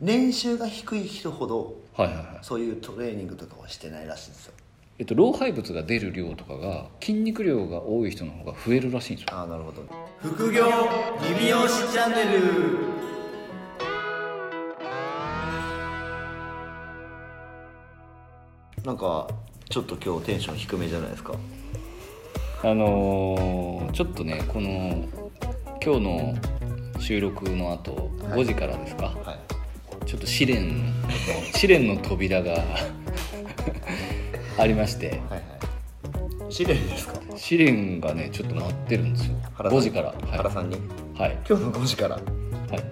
年収が低い人ほどはいはいはい。そういうトレーニングとかはしてないらしいんですよ。えっと老廃物が出る量とかが筋肉量が多い人の方が増えるらしいんですよ。ああなるほど。副業リビオシチャンネル。なんかちょっと今日テンション低めじゃないですか。あのーちょっとねこの今日の収録の後はい。5時からですか、はいちょっと試練の試練の扉が ありまして。はいはい。試練ですか？試練がねちょっと待ってるんですよ。原さん。5時から。原さんに？はい、はい今日の5時から？はい、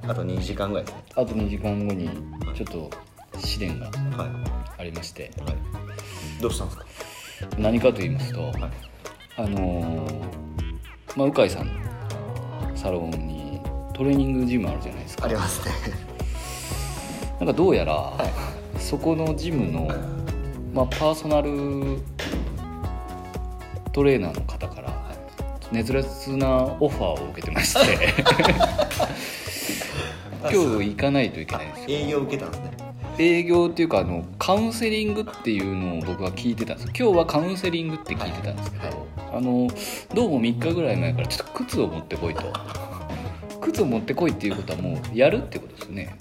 あと2時間ぐらいですね。あと2時間後にちょっと試練がはい。ありまして。はい。どうしたんですか？何かと言いますと、はい。あのーまあ鵜飼さんのサロンにトレーニングジムあるじゃないですか。ありますねなんかどうやら、そこのジムの、まあ、パーソナルトレーナーの方から熱烈なオファーを受けてまして 今日行かないといけないんですよ。営業受けたんですね。営業っていうかあのカウンセリングっていうのを僕は聞いてたんです。今日はカウンセリングって聞いてたんですけど、はい。あのどうも3日ぐらい前からちょっと靴を持ってこいと。靴を持ってこいっていうことはもうやるってことですよね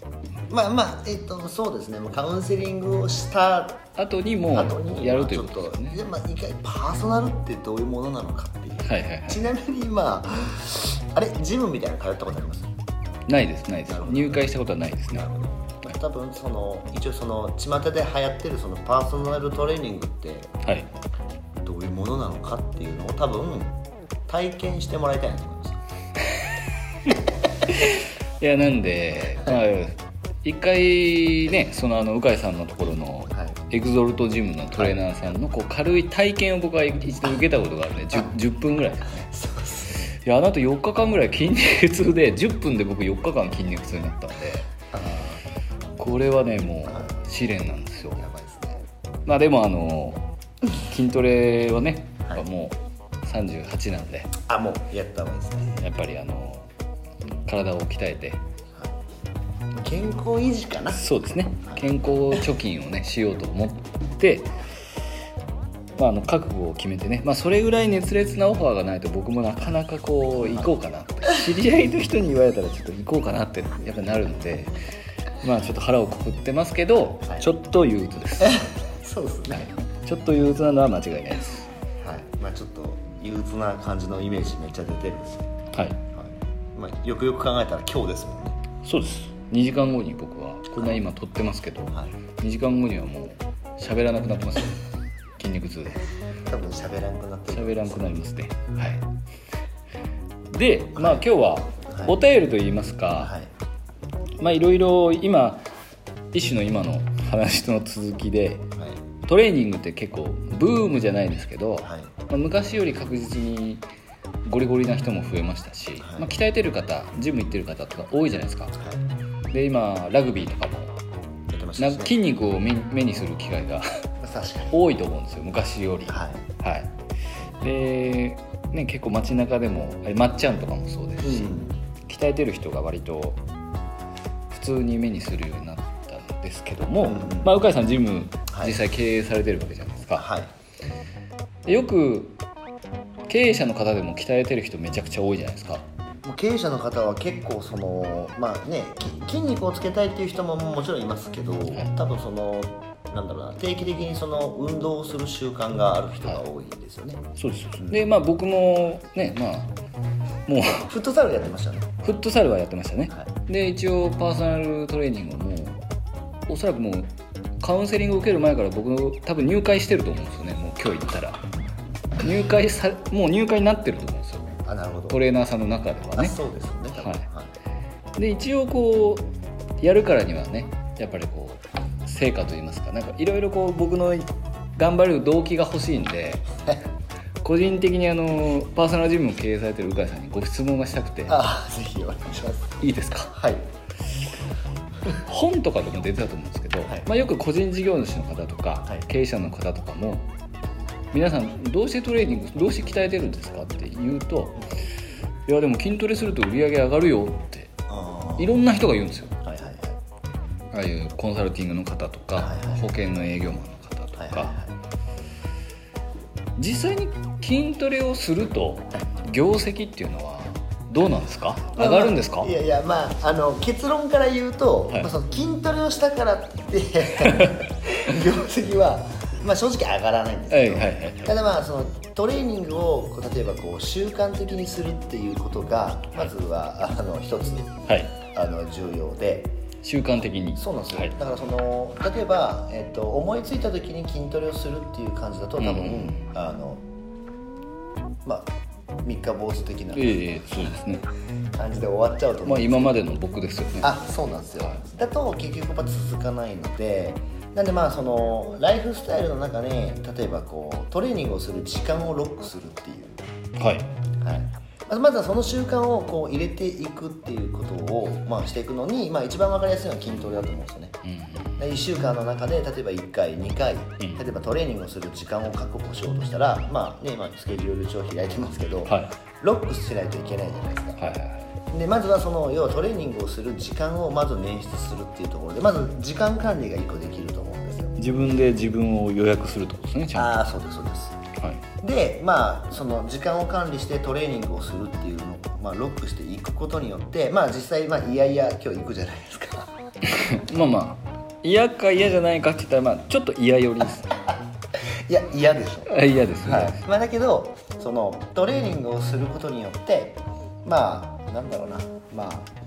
まあまあえっとそうですね。カウンセリングをした後にもやるというまあことですよね。でまあ一回パーソナルってどういうものなのかっていう。はいはいはいちなみにまああれジムみたいなの通ったことあります？ないですないです。入会したことはないですね。多分その一応その巷で流行ってるそのパーソナルトレーニングってはい。どういうものなのかっていうのを多分体験してもらいたいなと思います いやなんで、まあ、一回ねそのあの鵜飼さんのところのはい。エグゾルトジムのトレーナーさんのこう軽い体験を僕は一度受けたことがあるんで 10, 10分ぐらいですね。そうですいやあの後4日間ぐらい筋肉痛で10分で僕4日間筋肉痛になったんで。あこれはねもう試練なんですよ。ーやばいですね。まあでもあの筋トレはねはい。やっぱもう38なんで。あもうやった方がいいですね。やっぱりあの体を鍛えて健康維持かな。そうですね。健康貯金をね しようと思って、まあ、あの覚悟を決めてね、まあ、それぐらい熱烈なオファーがないと僕もなかなかこう行こうかなって知り合いの人に言われたらちょっと行こうかなってやっぱなるのでまあちょっと腹をくくってますけど、はい。ちょっと憂鬱です、そうですね。ちょっと憂鬱なのは間違いないです。はい。まあちょっと憂鬱な感じのイメージめっちゃ出てるんですよ、はい。はい。まあ、よくよく考えたら今日ですもんね。そうです2時間後に僕はこんな今撮ってますけど、はい。2時間後にはもう喋らなくなってますよ。筋肉痛で。多分喋らんくなってる。喋らんくなりますね。はい。でまあ今日ははい。お便りといいますか、はい。まあいろいろ今一種の今の話の続きではい。トレーニングって結構ブームじゃないですけど、はい。まあ、昔より確実にゴリゴリな人も増えましたし、はい。まあ、鍛えてる方ジム行ってる方とか多いじゃないですか。はいで今ラグビーとかもやってましたし。ねなんか筋肉を目目にする機会が確かに。多いと思うんですよ昔より。はい。はい。で、ね、結構街中でもまっちゃんとかもそうですし、鍛えてる人が割と普通に目にするようになったんですけども、うん。まあ、鵜飼さんジムはい。実際経営されてるわけじゃないですか、はい。でよく経営者の方でも鍛えてる人めちゃくちゃ多いじゃないですか経営者の方は結構そのまあねき筋肉をつけたいっていう人ももちろんいますけど、多分そのなんだろうな定期的にその運動をする習慣がある人が多いんですよね、そうですでまあ僕もねまあもう。フットサルやってましたね。フットサルはやってましたね、はで一応パーソナルトレーニングはもうおそらくもうカウンセリングを受ける前から僕多分入会してると思うんですよね。もう今日行ったら。入会さもう入会になってると思うんですよあなるほど。トレーナーさんの中ではあねそうですよねはい。はい。で一応こうやるからにはねやっぱりこう成果といいますかなんかいろいろこう僕の頑張る動機が欲しいんで 個人的にあのパーソナルジムを経営されてる鵜飼さんにご質問がしたくて。あぜひお願いします。いいですか？はい。本とかでも出てたと思うんですけど、はい。まあ、よく個人事業主の方とか、はい。経営者の方とかも皆さんどうしてトレーニングどうして鍛えてるんですかって言うといやでも筋トレすると売り上げ上がるよってあいろんな人が言うんですよ。はいはいはい。ああいうコンサルティングの方とか、はいはい保険の営業マンの方とか、はいはいはい。実際に筋トレをすると業績っていうのはどうなんですか？上がるんですか、いやいやまああの結論から言うと、はい。まあ、その筋トレをしたからって 業績は、まあ、正直上がらないんですけど、はいはいはいただまあそのトレーニングを例えばこう習慣的にするっていうことがまずはあの一つはい。あの重要で。習慣的に。そうなんですよ、はい。だからその例えば、えっと、思いついた時に筋トレをするっていう感じだと多分、うん。あのまあ三日坊主的なええそうですね。感じで終わっちゃうと思まあうんです今までの僕ですよね。あそうなんですよ。だと結局やっぱ続かないのでなんでまあそのライフスタイルの中で例えばこうトレーニングをする時間をロックするっていう。はい。はい、まずまずはその習慣をこう入れていくっていうことを、まあ、していくのに、まあ、一番分かりやすいのは筋トレだと思うんですよね。うんで1週間の中で例えば1回2回、ん。例えばトレーニングをする時間を確保しようとしたらまあね今スケジュール帳開いてますけど、はい。ロックしないといけないじゃないですか。はいでまずはその要はトレーニングをする時間をまず捻出するっていうところでまず時間管理が1個できる自分で自分を予約するってことですねちゃんああそうですそうです。とはい。でまあその時間を管理してトレーニングをするっていうのを、まあ、ロックしていくことによってまあ実際まあいやいや今日行くじゃないですか。まあまあ嫌か嫌じゃないかって言ったらまあちょっと嫌寄りです。いや嫌でしょ。あ嫌ですね、はい。まあ、だけどそのトレーニングをすることによってまあなんだろうな。まあ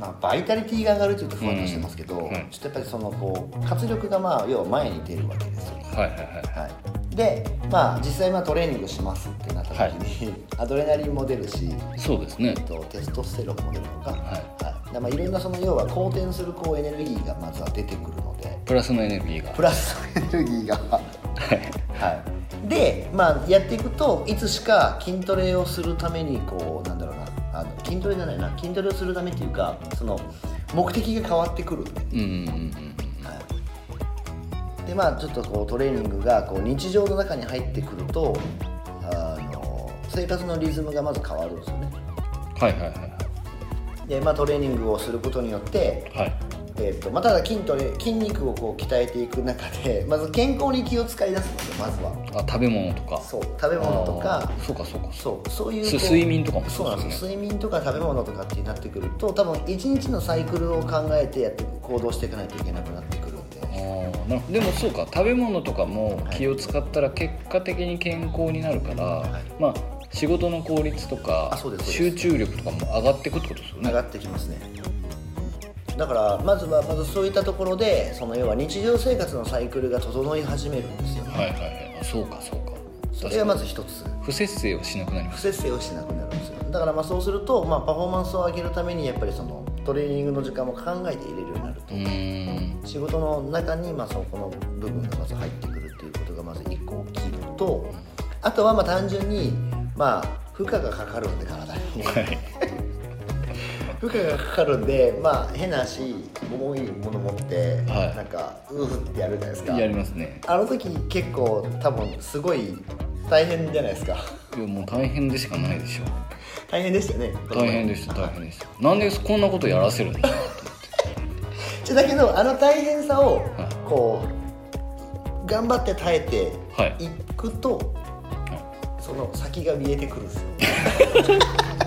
まあ、バイタリティが上がるというとふわっとしてますけど、うんはいちょっとやっぱりそのこう活力がまあ要は前に出るわけですよ、はいはいはい。はい、でまあ実際まあトレーニングしますってなった時に、アドレナリンも出るし、そうですね。えっと、テストステロンも出るのか、はい。はい。でまあ、いろんなその要は好転するこうエネルギーがまずは出てくるのでプラスのエネルギーが。プラスのエネルギーが。はい。でまあやっていくといつしか筋トレをするためにこうなんだろうなあの筋トレじゃないな筋トレをするためっていうかその目的が変わってくる。んで,、うんうんうん。はい、でまあちょっとこうトレーニングがこう日常の中に入ってくるとあの生活のリズムがまず変わるんですよね。うんはいはいはい。で、まあ、トレーニングをすることによってはいえーとまあ、ただ筋トレ筋肉をこう鍛えていく中で まず健康に気を使い出すんですよまずは。あ食べ物とか。そう食べ物とか。そうかそうか。そうそういう睡眠とかもそうなんですす睡眠とか食べ物とかってなってくると多分一日のサイクルを考えてやって行動していかないといけなくなってくるんで。あでもそうか食べ物とかも気を使ったら結果的に健康になるから、まあ仕事の効率とか集中力とかも上がっていくってことですよね。上がってきますねだからまずはまずそういったところでその要は日常生活のサイクルが整い始めるんですよ、はいはいはい。あそうかそうか。それがまず一つ。不節制をしなくなりま不す節制をしなくなるんですよ。だからまあそうすると、まあ、パフォーマンスを上げるためにやっぱりそのトレーニングの時間も考えて入れるようになると、仕事の中にまあそこの部分がまず入ってくるっていうことがまず一個起きるとあとはまあ単純にまあ負荷がかかるんで体に。はい負荷がかかるんでまあ変な話重いもの持って、はい。なんかうーってやるじゃないですか。やりますね。あの時結構多分すごい大変じゃないですか。いやもう大変でしかないでしょ。大変でしたよね大変でした大変でした。なんでこんなことやらせるの？かなとじゃだけどあの大変さをはい。こう頑張って耐えてはい。いくと、その先が見えてくるんですよ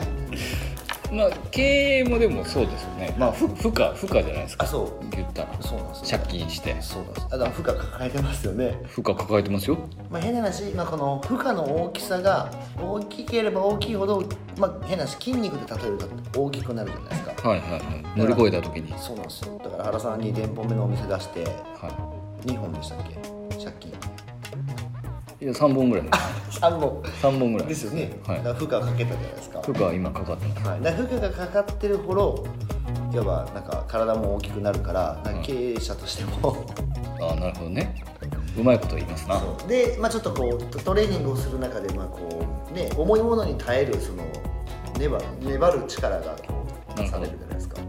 まあ経営もでもそうですよね。まあふ負荷負荷じゃないですか。あそう。言ったら。そうなんですよ。借金して。そうなんです。あだから負荷抱えてますよね。負荷抱えてますよ。まあ、変な話、まあ、この負荷の大きさが大きければ大きいほど、まあ、変な話筋肉で例えると大きくなるじゃないですか。はいはいはい。乗り越えた時に。そうなんですよ。だから原さんに店舗目のお店出しては2本でしたっけ？借金いいや3本ぐらい。3本。3本ぐらい。ですよね、はい。負荷かけたじゃないですか。負荷は今かかってますはい、負荷がかかってるほどいわばなんか体も大きくなるから経営者としても、ああなるほどね。うまいこと言いますな。で、まあ、ちょっとこうトトレーニングをする中で、まあこうね、重いものに耐えるその粘る粘る力がこうなるほど。されるじゃないですか。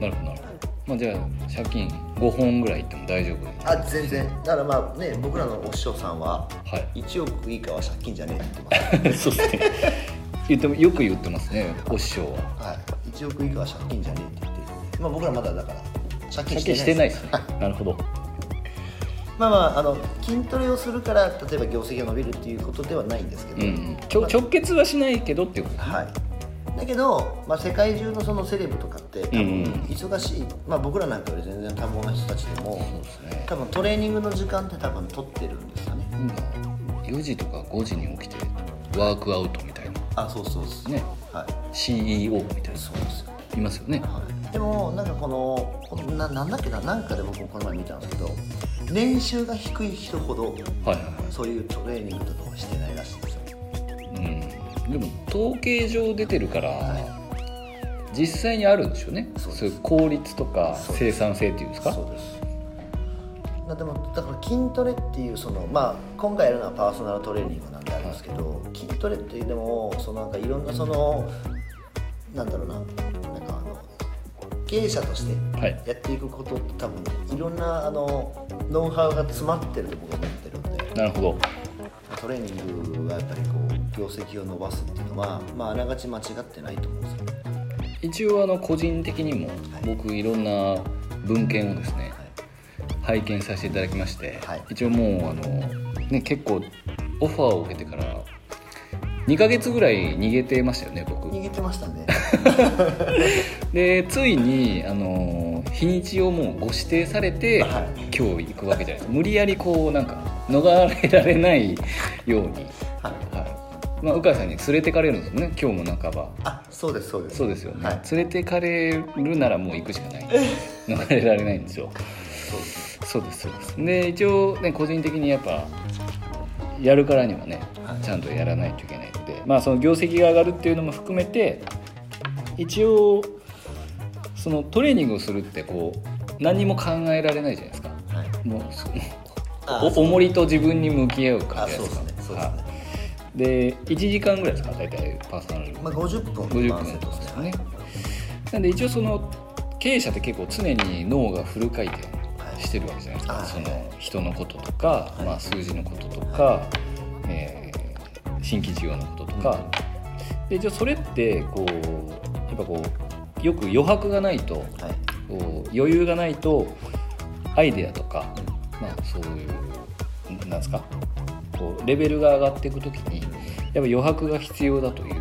なるほどなるほど。まあじゃあ借金5本ぐらいいっても大丈夫。あ全然。だからまあね僕らのお師匠さんははい。1億以下は借金じゃねえって言って そうですね。言ってもよく言ってますねお師匠は。ます、はい、1億以下は借金じゃねえって言って。まあ僕らまだだから借金してないです。なるほど。まあまああの筋トレをするから例えば業績が伸びるっていうことではないんですけど、うんうん。直結はしないけどっていうことはいだけど、まあ、世界中のそのセレブとかって多分うんうん。忙しい、まあ、僕らなんかより全然多忙な人たちでもね。多分トレーニングの時間って多分取ってるんですよね。今4時とか5時に起きてワークアウトみたいな。あそうそうですね。はい。CEO みたいな。そうですよ。いますよね。はい、でもなんかこのこのななんだっけな？なんかで僕もこの前見たんですけど年収が低い人ほどはいはいはい。そういうトレーニングとかはしてないでも統計上出てるから、は実際にあるんでしょうね。そういう効率とか生産性っていうんですか？そうです。まあでもだから筋トレっていうそのまあ今回やるのはパーソナルトレーニングなんであるんですけど、筋トレっていうでもそのなんかいろんなそのなんだろうななんかあの経営者としてはい。やっていくことって多分いろんなあのノウハウが詰まってると僕は思ってるんでなるほど。トレーニングがやっぱりこう業績を伸ばすっていうのは、まあ、あながち間違ってないと思うんですよ、一応あの個人的にも僕いろんな文献をですね拝見させていただきまして、はい。一応もうあの、ね、結構オファーを受けてから2ヶ月ぐらい逃げてましたよね僕。逃げてましたね。でついにあの日にちをもうご指定されて、はい。今日行くわけじゃないですか。無理やりこうなんか逃れられないように、はいはいまあ、鵜飼さんに連れてかれるんですよね今日も半ば。あそうですそうです。そうですよね、はい。連れてかれるならもう行くしかない。逃れられないんですよ。そうです。そうです。で一応ね個人的にやっぱやるからにはね、はい。ちゃんとやらないといけないのでまあその業績が上がるっていうのも含めて一応そのトレーニングをするってこう何にも考えられないじゃないですか。はい。もうそのあお重りと自分に向き合う感あじですか。ね。そうですね、はいで1時間ぐらいですか大体パーソナル。まあ、50分50分ワンセットですよね。ねなんで一応その経営者って結構常に脳がフル回転してるわけじゃないですか、はい。その人のこととか、い。まあ、数字のこととか、えー新規事業のこととか、で一応それってこうやっぱこうよく余白がないとはい。こう余裕がないとアイデアとか、まあ、そういうなんですか？こうレベルが上がっていく時にやっぱ余白が必要だという。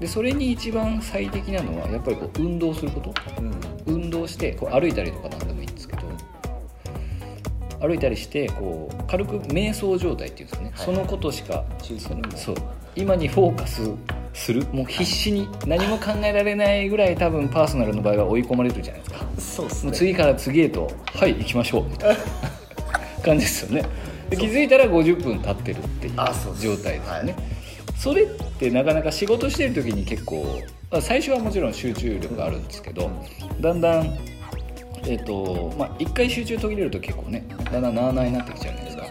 でそれに一番最適なのはやっぱりこう運動すること。うん運動してこう歩いたりとかなんでもいいんですけど歩いたりしてこう軽く瞑想状態っていうんですかね、はい。そのことしかそう。今にフォーカスする。もう必死に何も考えられないぐらい多分パーソナルの場合は追い込まれるじゃないですか。そうですね。もう次から次へと「はい行きましょう」みたいな 感じですよね。で気づいたら50分経ってるっていうあそうです。状態ですよね、はいそれってなかなか仕事してる時に結構まあ最初はもちろん集中力があるんですけど、だんだんえっ、とまあ一回集中途切れると結構ねだんだんなあなあになってきちゃうじゃないですか。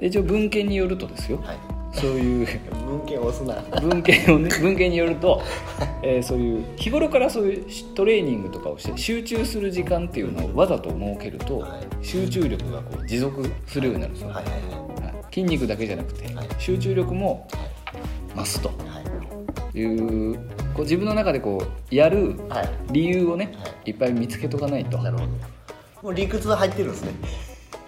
で一応文献によるとですよ、はい。そういう文献押すな。文献をね文献によると、えーそういう日頃からそういうトレーニングとかをして集中する時間っていうのをわざと設けると、はい。集中力がこう持続するようになるんですよ、はいはいはい筋肉だけじゃなくて、はい。集中力も増すと。はい。いうこう自分の中でこうやるはい。理由をね、、はい。っぱい見つけとかないと。なるほど。もう理屈は入ってるんですね。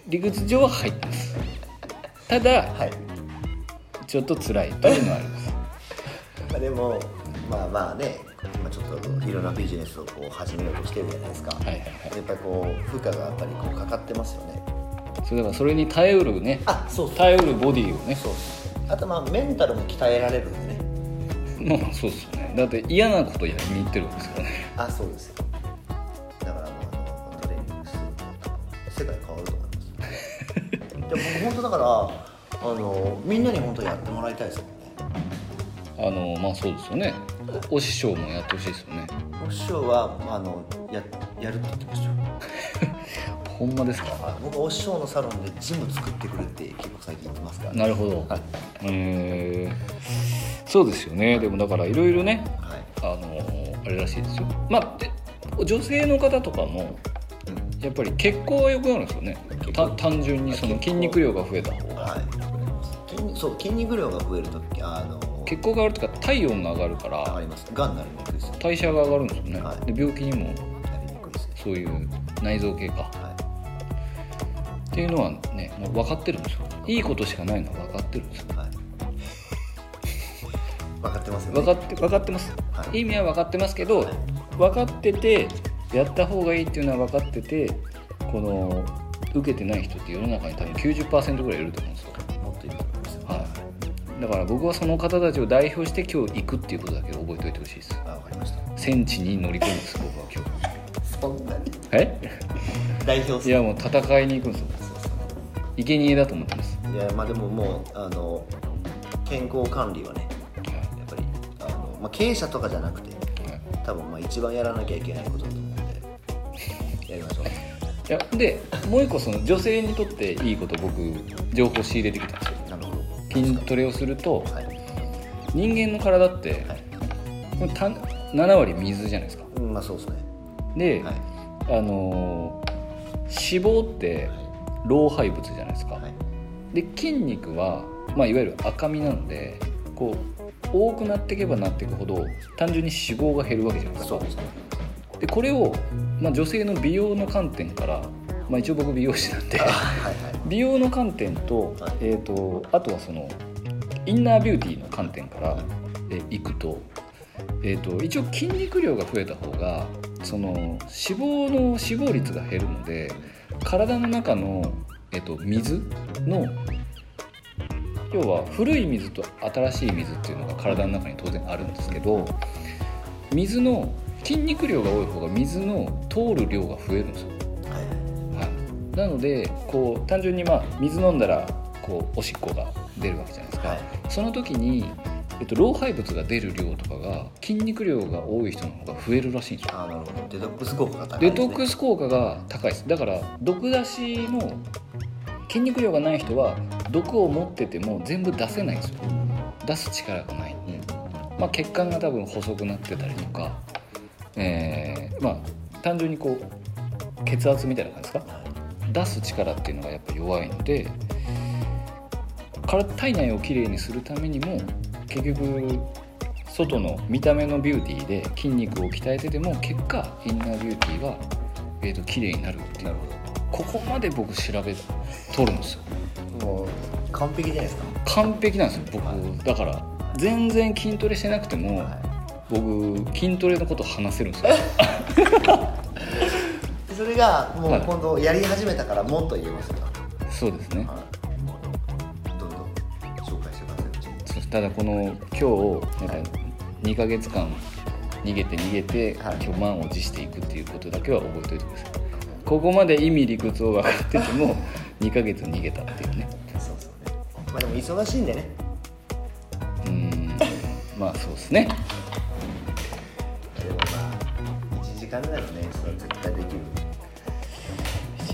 理屈上は入ってます。ただはい。ちょっと辛い。というのはあります。まあでもまあまあね今ちょっといろんなビジネスをこう始めようとしてるじゃないですか、はいはいはい。やっぱりこう負荷がやっぱりこうかかってますよねそれだからそれに耐えうるね。あそうそう。耐えうるボディをね。そうあとまあメンタルも鍛えられる。んでねまあそうですよね。だって嫌なことやりに行ってるんですからね。あそうですよ。だからもうあのトレーニングすると多分世界変わると思います。でも僕本当だからあのみんなに本当にやってもらいたいですもんねあのまあそうですよね。おお師匠もやってほしいですよね。お師匠はあのややるって言ってましたよ。ほんまですか？あ僕お師匠のサロンでジム作ってくれって結構最近言ってますから、なるほど、はい。え。ーそうですよね。でもだからいろいろねはい。あのあれらしいですよ。まあで女性の方とかもうん。やっぱり血行は良くなるんですよね。た単純にその筋肉量が増えた方が。はい。そう筋肉量が増えるときあの血行が上がるとか体温が上がるか上がらります。がんになりにくいですよ。代謝が上がるんですよね、はい。で病気にもなりにくいそういう内臓系か。はっていうのはねもう分かってるんですよ。いいことしかないのは分かってるんですよ。いはい。分かってますよね。分かって分かってます、はい。意味は分かってますけど、はい。分かっててやった方がいいっていうのは分かっててこの受けてない人って世の中に多分90%ぐらいいると思うんですよ、だから僕はその方たちを代表して今日行くっていうことだけ覚えておいてほしいです。あ分かりました。戦地に乗り込むんです僕は今そんなに？日え？代表する？いやもう戦いに行くんですよ。生贄だと思ってます、いやまあでももうあの健康管理はねはやっぱりあの、まあ、経営者とかじゃなくていはい。多分まあ一番やらなきゃいけないことだと思うんでやりましょう。いやでもう一個その女性にとっていいこと僕情報仕入れてきたんです筋トレをするとはい、人間の体ってはい。た7割水じゃないですか。うん、まあそうですね。で、はい。あのー脂肪って老廃物じゃないですか、はい。で筋肉は、まあ、いわゆる赤身なのでこう多くなっていけばなっていくほど単純に脂肪が減るわけじゃないですか。そうですね。でこれを、まあ、女性の美容の観点から、まあ、一応僕美容師なんで。あはいはい。美容の観点と,、はい。えー、とあとはそのインナービューティーの観点から、えーいくと,、えー、と一応筋肉量が増えた方がその脂肪の死亡率が減るので体の中の、えー、と水の要は古い水と新しい水っていうのが体の中に当然あるんですけど水の筋肉量が多い方が水の通る量が増えるんですよなのでこう単純にまあ水飲んだらこうおしっこが出るわけじゃないですか、はい。その時に、えっと、老廃物が出る量とかが筋肉量が多い人の方が増えるらしいんですよ。あなるほど。デトックス効果が高いデです、ね、トックス効果が高いです。だから毒出しの筋肉量がない人は毒を持ってても全部出せないんですよ。出す力がない。ん。で、まあ、血管が多分細くなってたりとか、えーまあ単純にこう血圧みたいな感じですか？出す力っていうのがやっぱ弱いので体体内をきれいにするためにも結局外の見た目のビューティーで筋肉を鍛えてても結果インナービューティーは、えー、と綺麗になるっていう。ここまで僕調べとるんですよ。もう完璧じゃないですか？完璧なんですよ僕。だから全然筋トレしてなくても、は僕筋トレのこと話せるんですよ。い それがもうはい。今度やり始めたからもっと言えますよ、そうですね。はい、どんどん紹介してください。ただこの今日なんか2ヶ月間逃げて逃げて、はい。今日満を持していくっていうことだけは覚えておいてください。ここまで意味理屈を分かってても 2ヶ月逃げたっていうね。そうそう。ねまあでも忙しいんでね。うーん。まあそうですね。でもまあ1時間ぐらいのねそれは絶対できる。1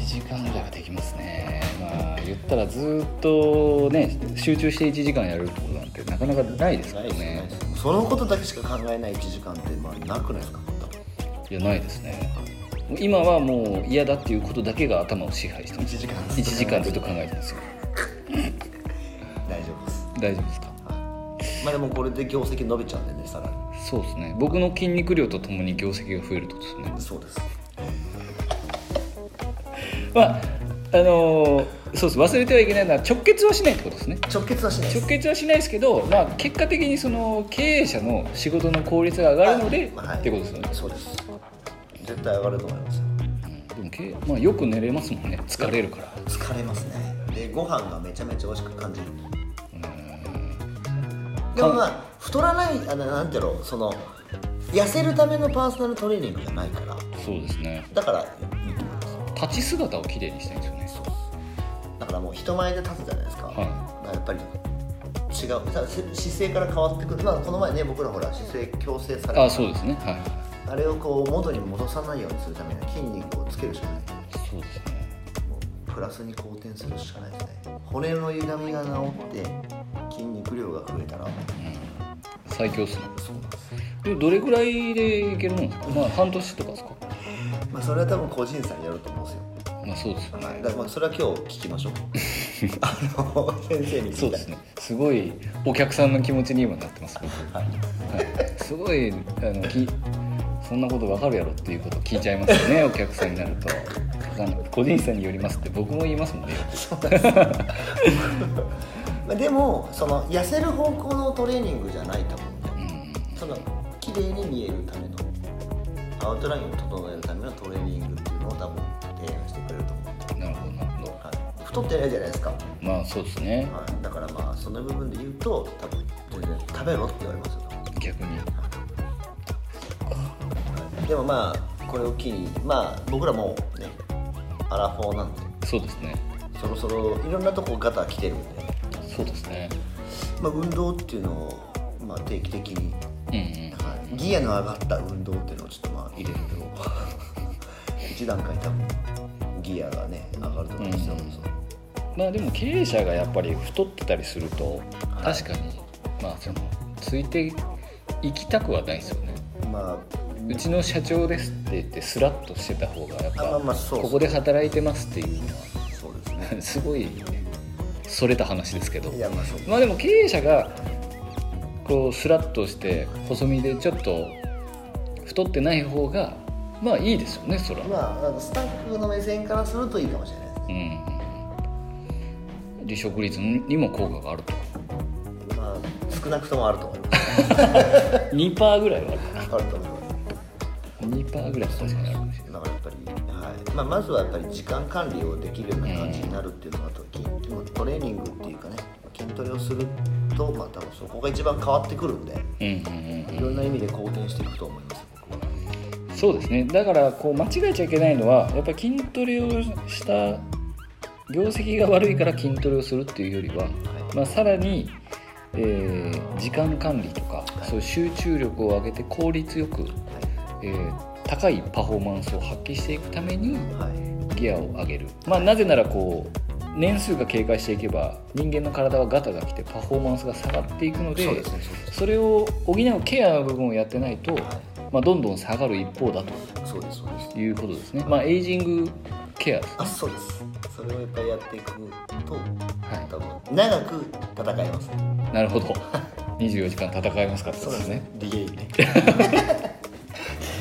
時間ぐらいはできますね。まあ言ったらずっとね集中して1時間やるってことなんてなかなかないですからね。ね。そのことだけしか考えない1時間ってまあなくないですか？いやないですね。今はもう嫌だっていうことだけが頭を支配してます。1時間1時間ずっと考えてるんですよ。大丈夫です。大丈夫ですか？まあでもこれで業績伸びちゃうんでねさらに。そうですね。僕の筋肉量とともに業績が増えるとですね。そうですまああのーそうです忘れてはいけないのは直結はしないってことですね。直結はしないです。直結はしないですけど、まあ、結果的にその経営者の仕事の効率が上がるので、はい。ってことですよね、そうです。絶対上がると思います。ようん、でもまあ、よく寝れますもんね。疲れるから。疲れますね。でご飯がめちゃめちゃ美味しく感じる。でもまあ太らないあのなんていうのその痩せるためのパーソナルトレーニングじゃないから。そうですね。だから立ち姿をきれいにしたいんですよね。そうだからもう人前で立つじゃないですか,、はい。やっぱり違う。さ姿勢から変わってくる。まあこの前ね僕らほら姿勢矯正された。あそうですね。はい。あれをこう元に戻さないようにするためには筋肉をつけるしかない。そうですね。もうプラスに好転するしかないですね。骨の歪みが治って筋肉量が増えたら。最強っすね。そうなんですどれぐらいでいけるもんですかまあ半年とかですか？まあそれは多分個人差によると思うんですよ。まあそうですよね。はい、だからまあそれは今日聞きましょう。あの先生にそうですね。すごいお客さんの気持ちに今なってます僕。はい。はい、すごいあのきそんなこと分かるやろっていうことを聞いちゃいますよね お客さんになると。個人差によりますって僕も言いますもんね。よまあ でもその痩せる方向のトレーニングじゃないと思うんでくうん。その綺麗に見えるためのアウトラインを整えるためのトレーニングっていうのを多分提案してくれると思うんで、なるほどなるほど。はい、太ってないじゃないですか、はまあそうですね。い、だからまあその部分で言うと多分全然食べろって言われますよ。逆に。でもまあこれを機にまあ僕らもねアラフォーなんで。そうですね。そろそろいろんなとこガタ来てるんで、そうですね。まあ、運動っていうのを、まあ、定期的に、うんうん。はい、ギアの上がった運動っていうのをちょっとまあ入れると 一段階多分ギアがね上がると思うんですよ、うん。まあでも経営者がやっぱり太ってたりするとはい。確かにまあそのついていきたくはないですよね。まあうちの社長ですって言ってスラッとしてた方がやっぱあまあまあそうここで働いてますっていうのそうですね。は すごいそれた話ですけど。いやまあそうまあでも経営者がこうスラッとして細身でちょっと太ってない方がまあいいですよねそら、まああのスタッフの目線からするといいかもしれないです。ねうん。離職率にも効果があると。まあ少なくともあると思います。2%ぐらいはあるかな。あると思います。2%ぐらいは確かにあるかもしれない。だからやっぱり、はい。まあ、まずはやっぱり時間管理をできるような感じになるっていうのがあと筋トレーニングっていうかね筋トレをするとまあ多分そこが一番変わってくるんでうんうんうんいろんな意味で好転していくと思いますそうですね。だからこう間違えちゃいけないのはやっぱり筋トレをした業績が悪いから筋トレをするっていうよりは、まあ、さらに、えー時間管理とかそういう集中力を上げて効率よく、えー高いパフォーマンスを発揮していくためにはい。ギアを上げる、まあ、なぜならこう年数が経過していけば人間の体はガタが来てパフォーマンスが下がっていくのでそうですねそれを補うケアの部分をやってないと、まあ、どんどん下がる一方だそうですそうです。ということですね、まあ、エイジングケアですあそうです。それをやっぱりやっていくとはい。多分長く戦えますね。なるほど。24時間戦いますかってことですね。リゲね。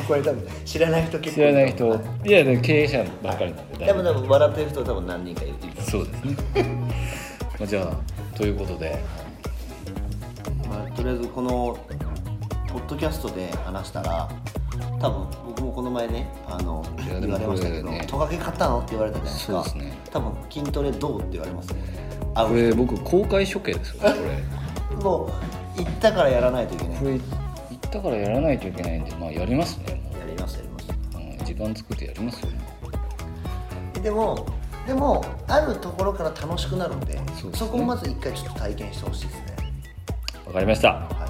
これ多分知らない人結構知らない人。はいいやでも経営者ばっかりなんで多分多分笑ってる人多分何人かいるそうですね。まあじゃあということで。まあ、とりあえずこのポッドキャストで話したら多分僕もこの前ねあの言われましたけどね「トカゲ買ったの?」って言われたじゃないですか。そうですね。多分筋トレどう？って言われますね。あこれ僕公開処刑ですよねこ もう行ったからやらないといけない。れこれ行ったからやらないといけないんでまあやりますねもやりますやります。う、うん、時間作ってやりますよ。ねでもでもあるところから楽しくなるんでそこをまず一回ちょっと体験してほしいですね。わかりました。は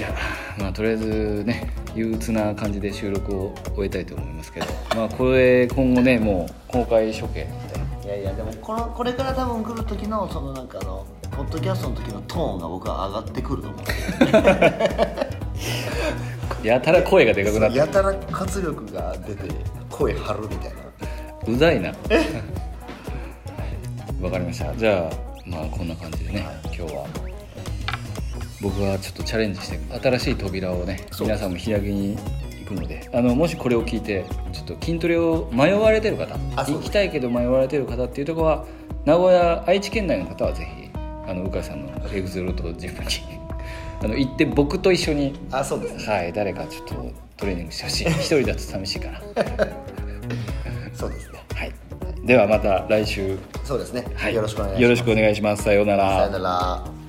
じゃあまあとりあえずね憂鬱な感じで収録を終えたいと思いますけどまあこれ今後ねもう公開処刑なんでいいやいやでもこのこれから多分来る時のそのなんかあのポッドキャストの時のトーンが僕は上がってくると思う やたら声がでかくなってやたら活力が出て声張るみたいな。うざいな。わかりました。じゃあまあこんな感じでね、今日は僕はちょっとチャレンジして新しい扉をね皆さんも開きに行くのであのもしこれを聞いてちょっと筋トレを迷われてる方行きたいけど迷われてる方っていうところは名古屋愛知県内の方はぜひあの鵜飼さんのエグゼロとジムに あの行って僕と一緒にあそうですね。はい誰かちょっとトレーニングしてほしい一人だと寂しいから そうですね。はい。ではまた来週。そうですね、はい、よろしくお願いします。よろしくお願いします。さようなら。さよなら